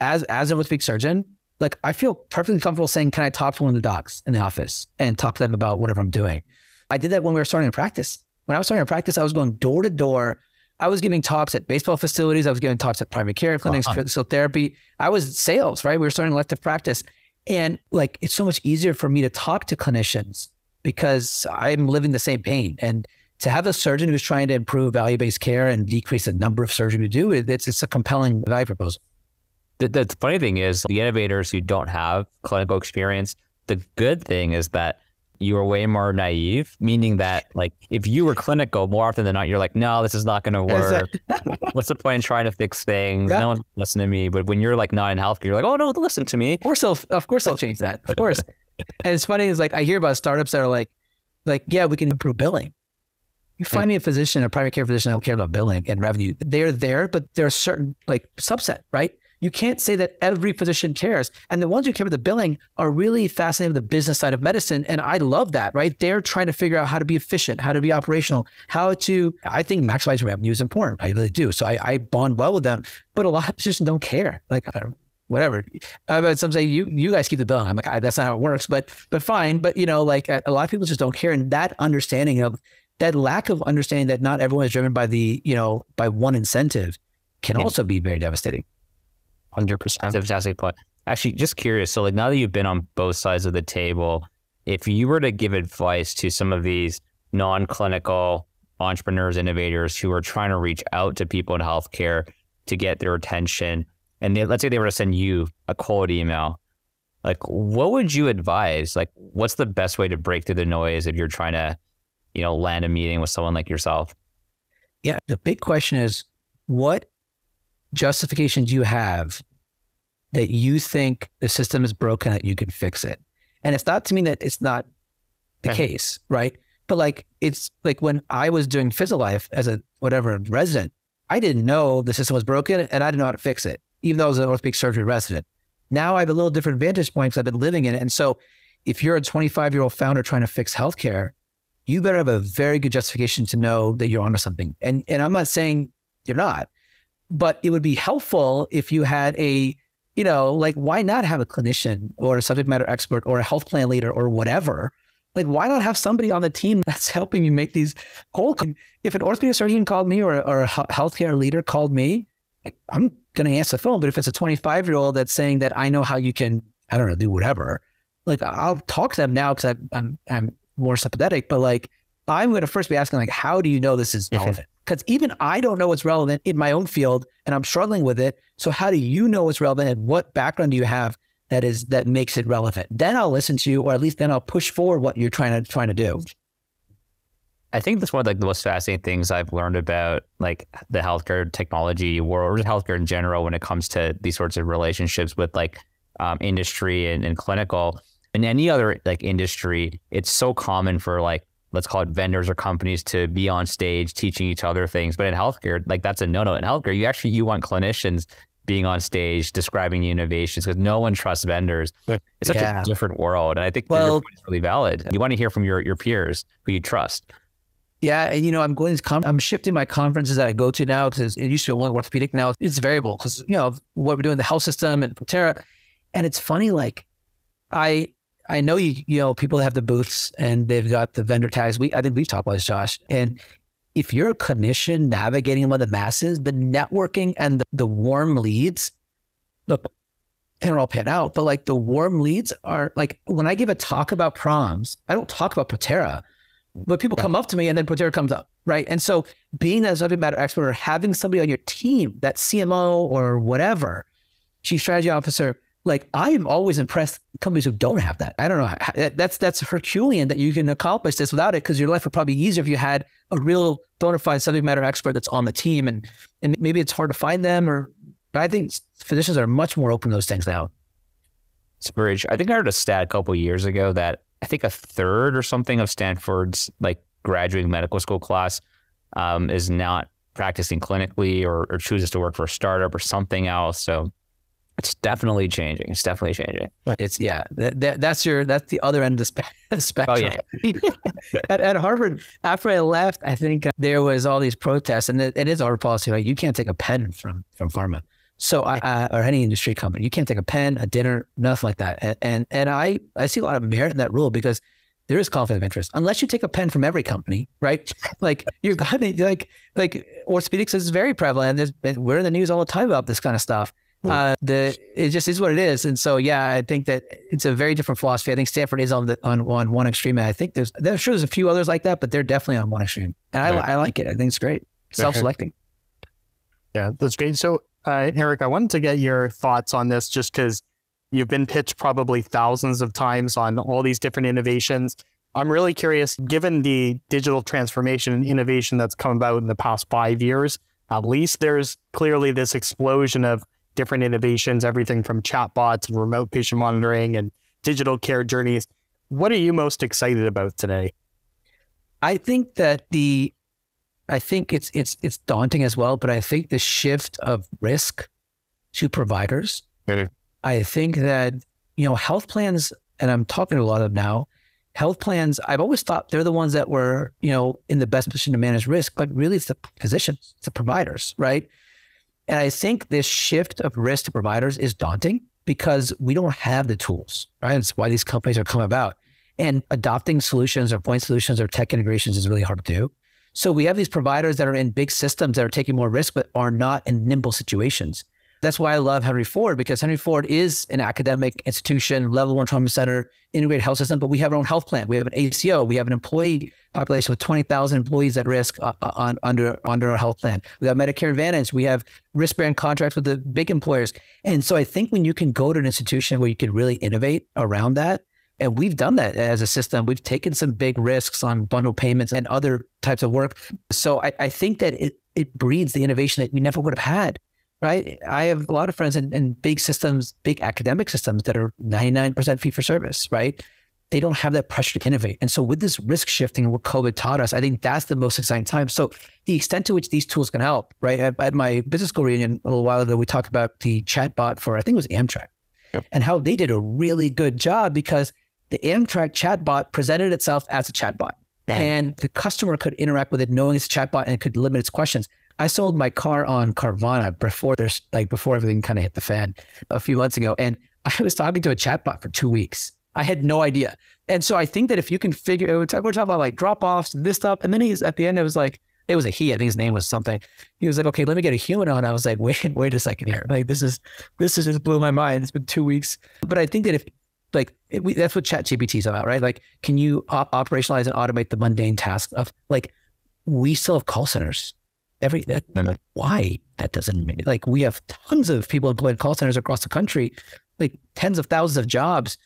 as as a orthopedic surgeon, like I feel perfectly comfortable saying, Can I talk to one of the docs in the office and talk to them about whatever I'm doing? I did that when we were starting a practice. When I was starting a practice, I was going door to door. I was giving talks at baseball facilities. I was giving talks at primary care clinics, uh-huh. Wow. physical therapy. I was sales, right? We were starting elective practice. And like, it's so much easier for me to talk to clinicians because I'm living the same pain. And to have a surgeon who's trying to improve value based care and decrease the number of surgery we do, it- it's, it's a compelling value proposal. The, the funny thing is, the innovators who don't have clinical experience, the good thing is that you are way more naive, meaning that like if you were clinical, more often than not, you're like, no, this is not going to work. What's the point in trying to fix things? Yeah. No one listen to me. But when you're like not in healthcare, you're like, oh no, listen to me. Of course, they'll, of course, they'll change that. Of course. and it's funny is like I hear about startups that are like, like yeah, we can improve billing. You mm. find me a physician, a primary care physician, that don't care about billing and revenue. They're there, but they're a certain like subset, right? You can't say that every physician cares. And the ones who care about the billing are really fascinated with the business side of medicine. And I love that, right? They're trying to figure out how to be efficient, how to be operational, how to, I think maximizing revenue is important. I really do. So I, I bond well with them, but a lot of physicians don't care. Like, whatever. I don't, whatever. Uh, but some say you you guys keep the billing. I'm like, I, that's not how it works. But but fine. But you know, like a, a lot of people just don't care. And that understanding of that lack of understanding that not everyone is driven by the you know by one incentive can Yeah. also be very devastating. Hundred percent. Fantastic point. Actually, just curious. So, like, now that you've been on both sides of the table, if you were to give advice to some of these non-clinical entrepreneurs, innovators who are trying to reach out to people in healthcare to get their attention, and they, let's say they were to send you a cold email, like, what would you advise? Like, what's the best way to break through the noise if you're trying to, you know, land a meeting with someone like yourself? Yeah. The big question is, what justification do you have that you think the system is broken, that you can fix it. And it's not to mean that it's not the Okay. case, right? But like it's like when I was doing Physiolife as a whatever resident, I didn't know the system was broken and I didn't know how to fix it, even though I was an orthopedic surgery resident. Now I have a little different vantage point because I've been living in it. And so if you're a 25 year old founder trying to fix healthcare, you better have a very good justification to know that you're onto something. And and I'm not saying you're not, but it would be helpful if you had a, you know, like why not have a clinician or a subject matter expert or a health plan leader or whatever? Like why not have somebody on the team that's helping you make these cold? If an orthopedic surgeon called me or, or a healthcare leader called me, I'm going to answer the phone. But if it's a 25 year old that's saying that I know how you can, I don't know, do whatever, like I'll talk to them now because I'm, I'm more sympathetic. But like I'm going to first be asking like, how do you know this is Mhm. relevant? Because even I don't know what's relevant in my own field, and I'm struggling with it. So how do you know what's relevant, and what background do you have that is that makes it relevant? Then I'll listen to you, or at least then I'll push forward what you're trying to trying to do. I think that's one of like the most fascinating things I've learned about like the healthcare technology world or healthcare in general when it comes to these sorts of relationships with like um, industry and, and clinical. In any other like industry, it's so common for like let's call it vendors or companies to be on stage teaching each other things. But in healthcare, like that's a no no. In healthcare, you actually you want clinicians being on stage describing the innovations because no one trusts vendors. It's such Yeah. a different world, and I think that Well- your point is really valid. You want to hear from your your peers who you trust. Yeah, and you know, I'm going to con- I'm shifting my conferences that I go to now because it used to be only orthopedic. Now it's variable because you know what we're doing the health system and Protera, and it's funny. Like, I I know you you know people have the booths and they've got the vendor tags. We I think we've talked about this, Josh. And if you're a clinician navigating among the masses, the networking and the, the warm leads, look, don't all pan out, but like the warm leads are like when I give a talk about PROMs, I don't talk about Protera but people come up to me and then Protera comes up, right? And so being that subject matter expert or having somebody on your team, that CMO or whatever, chief strategy officer, like I am always impressed companies who don't have that. I don't know. That's that's Herculean that you can accomplish this without it because your life would probably be easier if you had a real bona fide subject matter expert that's on the team. And and maybe it's hard to find them or but I think physicians are much more open to those things now. Very. I think I heard a stat a couple years ago that I think a third or something of Stanford's like graduating medical school class um, is not practicing clinically or, or chooses to work for a startup or something else. So it's definitely changing. It's definitely changing. It's yeah, that, that, that's your that's the other end of the spe- spectrum. yeah. at, at Harvard, after I left, I think uh, there was all these protests, and it, it is our policy. Like you can't take a pen from from pharma, so I uh, or any industry company, you can't take a pen, a dinner, nothing like that. And and, and I I see a lot of merit in that rule because there is conflict of interest unless you take a pen from every company, right? Like you're gonna like like orthopedics is very prevalent. There's been, we're in the news all the time about this kind of stuff. Uh, the it just is what it is, and so yeah, I think that it's a very different philosophy. I think Stanford is on the on, on one extreme, and I think there's there's sure there's a few others like that, but they're definitely on one extreme, and I. I like it. I think it's great, self-selecting. Yeah, that's great. So, uh, Eric, I wanted to get your thoughts on this just because you've been pitched probably thousands of times on all these different innovations. I'm really curious, given the digital transformation and innovation that's come about in the past five years, at least there's clearly this explosion of different innovations, everything from chatbots and remote patient monitoring and digital care journeys. What are you most excited about today? I think that the, I think it's it's it's daunting as well, but I think the shift of risk to providers. Mhm. I think that you know health plans, and I'm talking to a lot of them now. Health plans, I've always thought they're the ones that were you know in the best position to manage risk, but really it's the physicians, it's the providers, right? And I think this shift of risk to providers is daunting because we don't have the tools, right? It's why these companies are coming about. And adopting solutions or point solutions or tech integrations is really hard to do. So we have these providers that are in big systems that are taking more risk, but are not in nimble situations. That's why I love Henry Ford because Henry Ford is an academic institution, level one trauma center, integrated health system, but we have our own health plan. We have an ACO. We have an employee population with 20,000 employees at risk uh, uh, on, under, under our health plan. We have Medicare Advantage. We have risk bearing contracts with the big employers. And so I think when you can go to an institution where you can really innovate around that, and we've done that as a system. We've taken some big risks on bundle payments and other types of work. So I, I think that it it breeds the innovation that we never would have had right? I have a lot of friends in, in big systems, big academic systems that are 99% fee for service, right? They don't have that pressure to innovate. And so with this risk shifting and what COVID taught us, I think that's the most exciting time. So the extent to which these tools can help, right? At, at my business school reunion a little while ago, we talked about the chatbot for, I think it was Amtrak yep. and how they did a really good job because the Amtrak chatbot presented itself as a chatbot. And the customer could interact with it knowing it's a chatbot and it could limit its questions. I sold my car on Carvana before there's like before everything kind of hit the fan a few months ago. And I was talking to a chatbot for two weeks. I had no idea. And so I think that if you can figure we're talking about like drop offs and this stuff. And then he's at the end, it was like, it was a he. I think his name was something. He was like, okay, let me get a human on. I was like, wait, wait a second here. Like this is, this is just blew my mind. It's been two weeks. But I think that if like it, we, that's what ChatGPT is about, right? Like, can you op- operationalize and automate the mundane task of like, we still have call centers every that, mm-hmm. why? That doesn't make like we have tons of people employed in call centers across the country like tens of thousands of jobs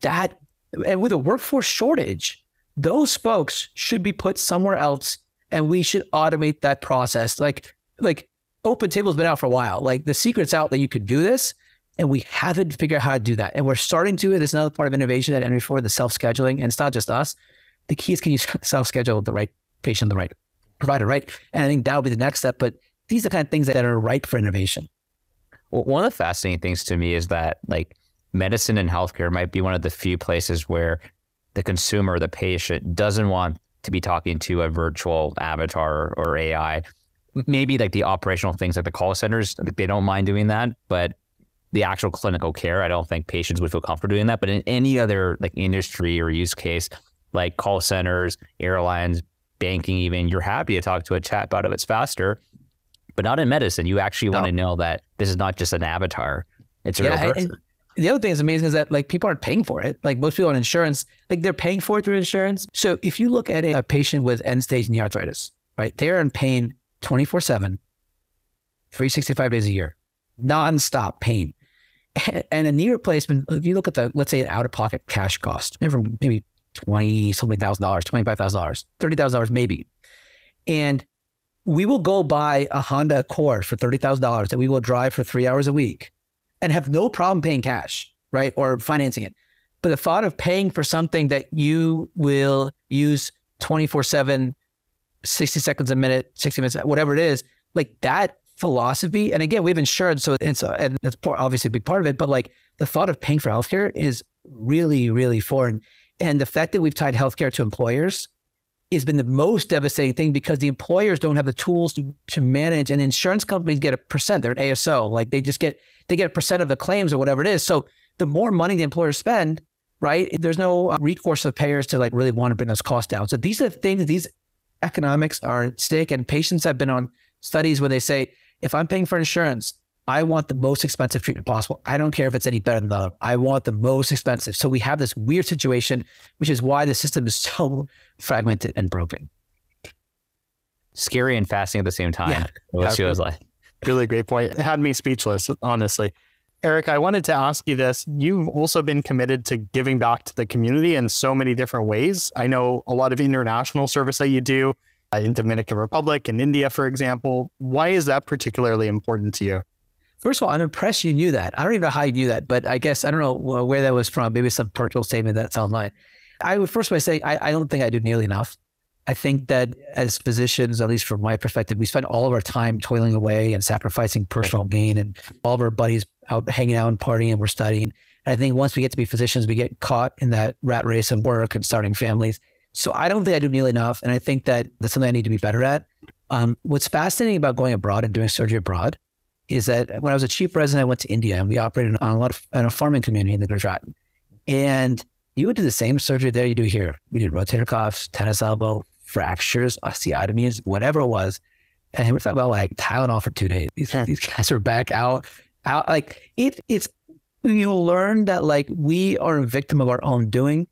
that and with a workforce shortage those folks should be put somewhere else and we should automate that process. Like like OpenTable's been out for a while. Like the secret's out that you could do this and we haven't figured out how to do that. And we're starting to it's another part of innovation at NV4 the self-scheduling and it's not just us. The key is can you self-schedule the right patient the right provider, right? And I think that would be the next step. But these are the kind of things that are ripe for innovation. Well, one of the fascinating things to me is that like medicine and healthcare might be one of the few places where the consumer, the patient, doesn't want to be talking to a virtual avatar or AI. Maybe like the operational things like the call centers, they don't mind doing that, but the actual clinical care, I don't think patients would feel comfortable doing that. But in any other like industry or use case, like call centers, airlines, banking, even, you're happy to talk to a chatbot if it's faster. But not in medicine. You actually no. want to know that this is not just an avatar. It's a yeah, real person. The other thing that's amazing is that like people aren't paying for it. Like most people on insurance, like they're paying for it through insurance. So if you look at a, a patient with end stage knee arthritis, right, they're in pain 24 7, 365 days a year, nonstop pain. And a knee replacement, if you look at the, let's say, an out of pocket cash cost, maybe 20 something thousand dollars, $25,000, $30,000 maybe. And we will go buy a Honda Accord for $30,000 that we will drive for three hours a week and have no problem paying cash, right? Or financing it. But the thought of paying for something that you will use 24 7, 60 seconds a minute, 60 minutes, whatever it is, like that philosophy. And again, we have insurance. So it's, and it's obviously a big part of it, but like the thought of paying for healthcare is really, really foreign. And the fact that we've tied healthcare to employers has been the most devastating thing because the employers don't have the tools to, to manage and insurance companies get a percent. They're an ASO. Like they just get they get a percent of the claims or whatever it is. So the more money the employers spend, right? There's no uh, recourse of payers to like really want to bring those costs down. So these are the things, these economics are at stake. And patients have been on studies where they say, if I'm paying for insurance, I want the most expensive treatment possible. I don't care if it's any better than the other. I want the most expensive. So we have this weird situation, which is why the system is so fragmented and broken. Scary and fascinating at the same time. Yeah. What she was like. Really great point. It had me speechless, honestly. Eric, I wanted to ask you this. You've also been committed to giving back to the community in so many different ways. I know a lot of international service that you do uh, in Dominican Republic and India, for example. Why is that particularly important to you? First of all, I'm impressed you knew that. I don't even know how you knew that, but I guess I don't know where that was from. Maybe some personal statement that's online. I would first say I, I don't think I do nearly enough. I think that as physicians, at least from my perspective, we spend all of our time toiling away and sacrificing personal gain, and all of our buddies out hanging out and partying, and we're studying. And I think once we get to be physicians, we get caught in that rat race of work and starting families. So I don't think I do nearly enough, and I think that that's something I need to be better at. Um, what's fascinating about going abroad and doing surgery abroad is that when I was a chief resident, I went to India and we operated on a lot of in a farming community in the Gujarat. And you would do the same surgery there you do here. We did rotator cuffs, tennis elbow, fractures, osteotomies, whatever it was. And we're talking about like Tylenol for two days. These, hmm. these guys are back out, out. Like it, it's, you learn that like we are a victim of our own doing.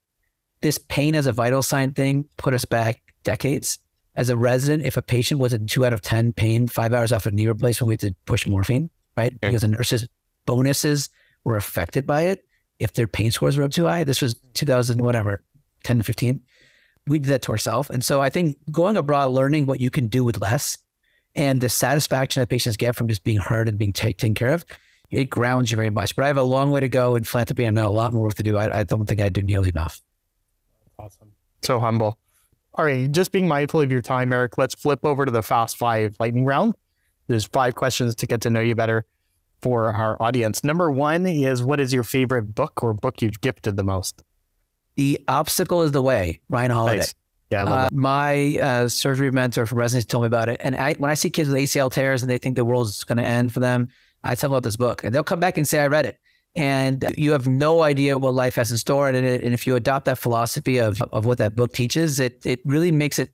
This pain as a vital sign thing put us back decades as a resident, if a patient was a two out of 10 pain, five hours after knee replacement, we had to push morphine, right? Okay. Because the nurses' bonuses were affected by it. If their pain scores were up too high, this was 2000, whatever, 10 to 15. We did that to ourselves. And so I think going abroad, learning what you can do with less and the satisfaction that patients get from just being heard and being taken care of, it grounds you very much. But I have a long way to go in philanthropy I and a lot more work to do. I, I don't think I do nearly enough. Awesome. So humble. All right, just being mindful of your time, Eric, let's flip over to the fast five lightning round. There's five questions to get to know you better for our audience. Number one is what is your favorite book or book you've gifted the most? The Obstacle is the Way, Ryan Holiday. Nice. Yeah, uh, my uh, surgery mentor from residency told me about it. And I, when I see kids with ACL tears and they think the world's going to end for them, I tell them about this book and they'll come back and say, I read it. And you have no idea what life has in store. And, it, and if you adopt that philosophy of, of what that book teaches, it, it really makes it,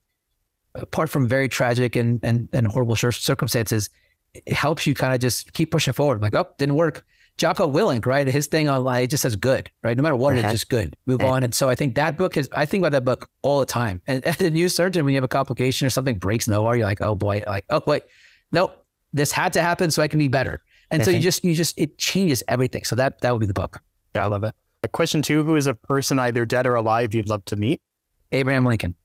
apart from very tragic and, and, and horrible circumstances, it helps you kind of just keep pushing forward. Like, oh, didn't work. Jocko Willink, right? His thing online just says good, right? No matter what, uh-huh. it's just good. Move uh-huh. on. And so I think that book is, I think about that book all the time. And as a new surgeon, when you have a complication or something breaks nowhere, you're like, oh boy, like, oh wait, nope, this had to happen so I can be better. And so you just, you just, it changes everything. So that, that would be the book. Yeah, I love it. Question two Who is a person either dead or alive you'd love to meet? Abraham Lincoln.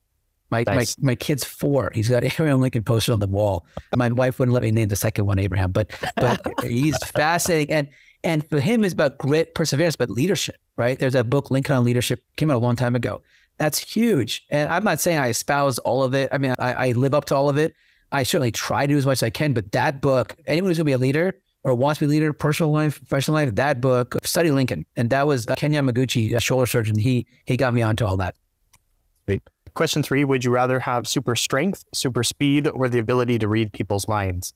My, nice. my my kid's four. He's got Abraham Lincoln posted on the wall. My wife wouldn't let me name the second one Abraham, but but he's fascinating. And and for him, it's about grit, perseverance, but leadership, right? There's a book, Lincoln on Leadership, came out a long time ago. That's huge. And I'm not saying I espouse all of it. I mean, I, I live up to all of it. I certainly try to do as much as I can, but that book, anyone who's going to be a leader or wants to be a leader, personal life, professional life, that book, study Lincoln. And that was Kenya Yamaguchi, a shoulder surgeon. He, he got me onto all that. Great. Question three Would you rather have super strength, super speed, or the ability to read people's minds?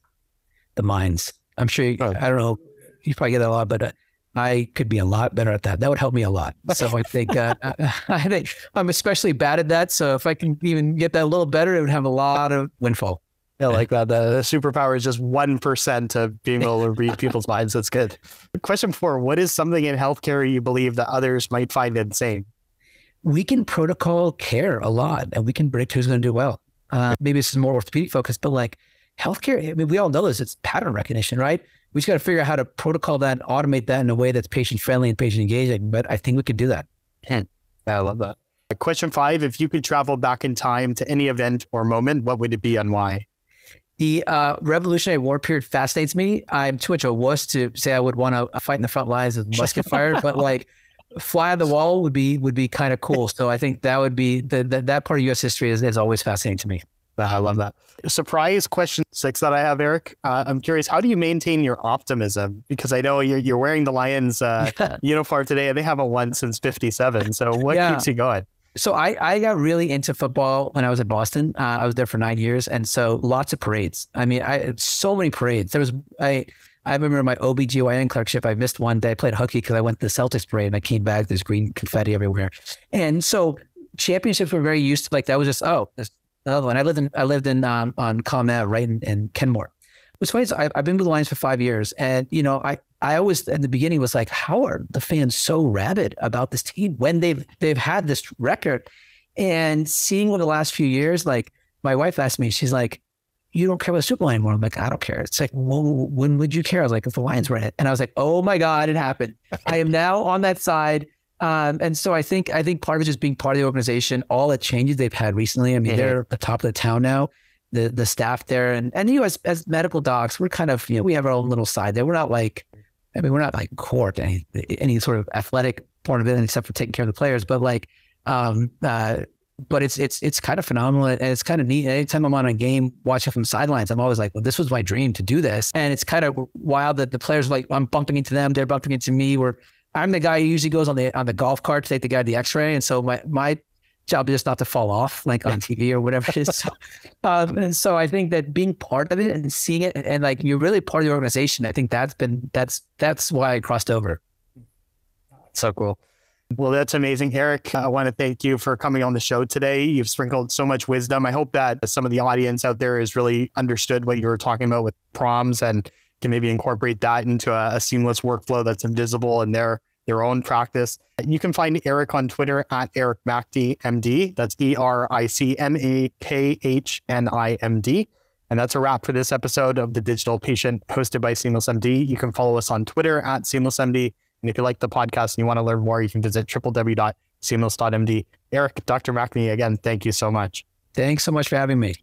The minds. I'm sure, you, oh. I don't know you probably get that a lot, but uh, I could be a lot better at that. That would help me a lot. So I think uh, I think I'm especially bad at that. So if I can even get that a little better, it would have a lot of windfall. Yeah, like that. The superpower is just one percent of being able to read people's minds. That's good. Question four: What is something in healthcare you believe that others might find insane? We can protocol care a lot, and we can predict who's going to do well. Uh, maybe this is more orthopedic focused, but like healthcare, I mean, we all know this. It's pattern recognition, right? we just got to figure out how to protocol that and automate that in a way that's patient friendly and patient engaging. But I think we could do that. Yeah, I love that. Question five If you could travel back in time to any event or moment, what would it be and why? The uh, Revolutionary War period fascinates me. I'm too much a wuss to say I would want to fight in the front lines with musket fire, but like fly on the wall would be would be kind of cool. So I think that would be the, the, that part of U.S. history is, is always fascinating to me. I love that. Surprise question six that I have, Eric. Uh, I'm curious, how do you maintain your optimism? Because I know you're, you're wearing the Lions uh, uniform today, and they haven't won since '57. So what yeah. keeps you going? So I, I got really into football when I was at Boston. Uh, I was there for nine years, and so lots of parades. I mean, I so many parades. There was I. I remember my OBGYN clerkship. I missed one day. I played hooky because I went to the Celtics parade and I came back. There's green confetti everywhere. And so championships were very used to like that was just, oh, another one. I lived in I lived in um, on Common right in, in Kenmore. What's funny is I, have been with the Lions for five years, and you know I I always in the beginning was like, how are the fans so rabid about this team when they've they've had this record, and seeing over the last few years, like my wife asked me, she's like, you don't care about the Super Bowl anymore. I'm like, I don't care. It's like, well, when would you care? I was like, if the Lions were in it, and I was like, oh my god, it happened. I am now on that side. Um, and so I think I think part of it is just being part of the organization. All the changes they've had recently. I mean, mm-hmm. they're the top of the town now. The the staff there and and you know, as as medical docs, we're kind of you know we have our own little side there. We're not like I mean we're not like court any any sort of athletic part of it except for taking care of the players. But like um uh but it's it's it's kind of phenomenal and it's kind of neat. Anytime I'm on a game watching from sidelines, I'm always like, well, this was my dream to do this. And it's kind of wild that the players like I'm bumping into them, they're bumping into me. We're I'm the guy who usually goes on the on the golf cart to take the guy to the X-ray, and so my my job just not to fall off like on TV or whatever it is. So, um, and so I think that being part of it and seeing it, and, and, like you're really part of the organization. I think that's been that's that's why I crossed over. So cool. Well, that's amazing, Eric. I want to thank you for coming on the show today. You've sprinkled so much wisdom. I hope that some of the audience out there has really understood what you were talking about with PROMs and can maybe incorporate that into a, a seamless workflow that's invisible in their their own practice. You can find Eric on Twitter at Eric Makhni MD. That's E R I C M A K H N I M D. And that's a wrap for this episode of The Digital Patient hosted by SeamlessMD. You can follow us on Twitter at SeamlessMD. And if you like the podcast and you want to learn more, you can visit www.seamless.md. Eric, Dr. Makhni, again, thank you so much. Thanks so much for having me.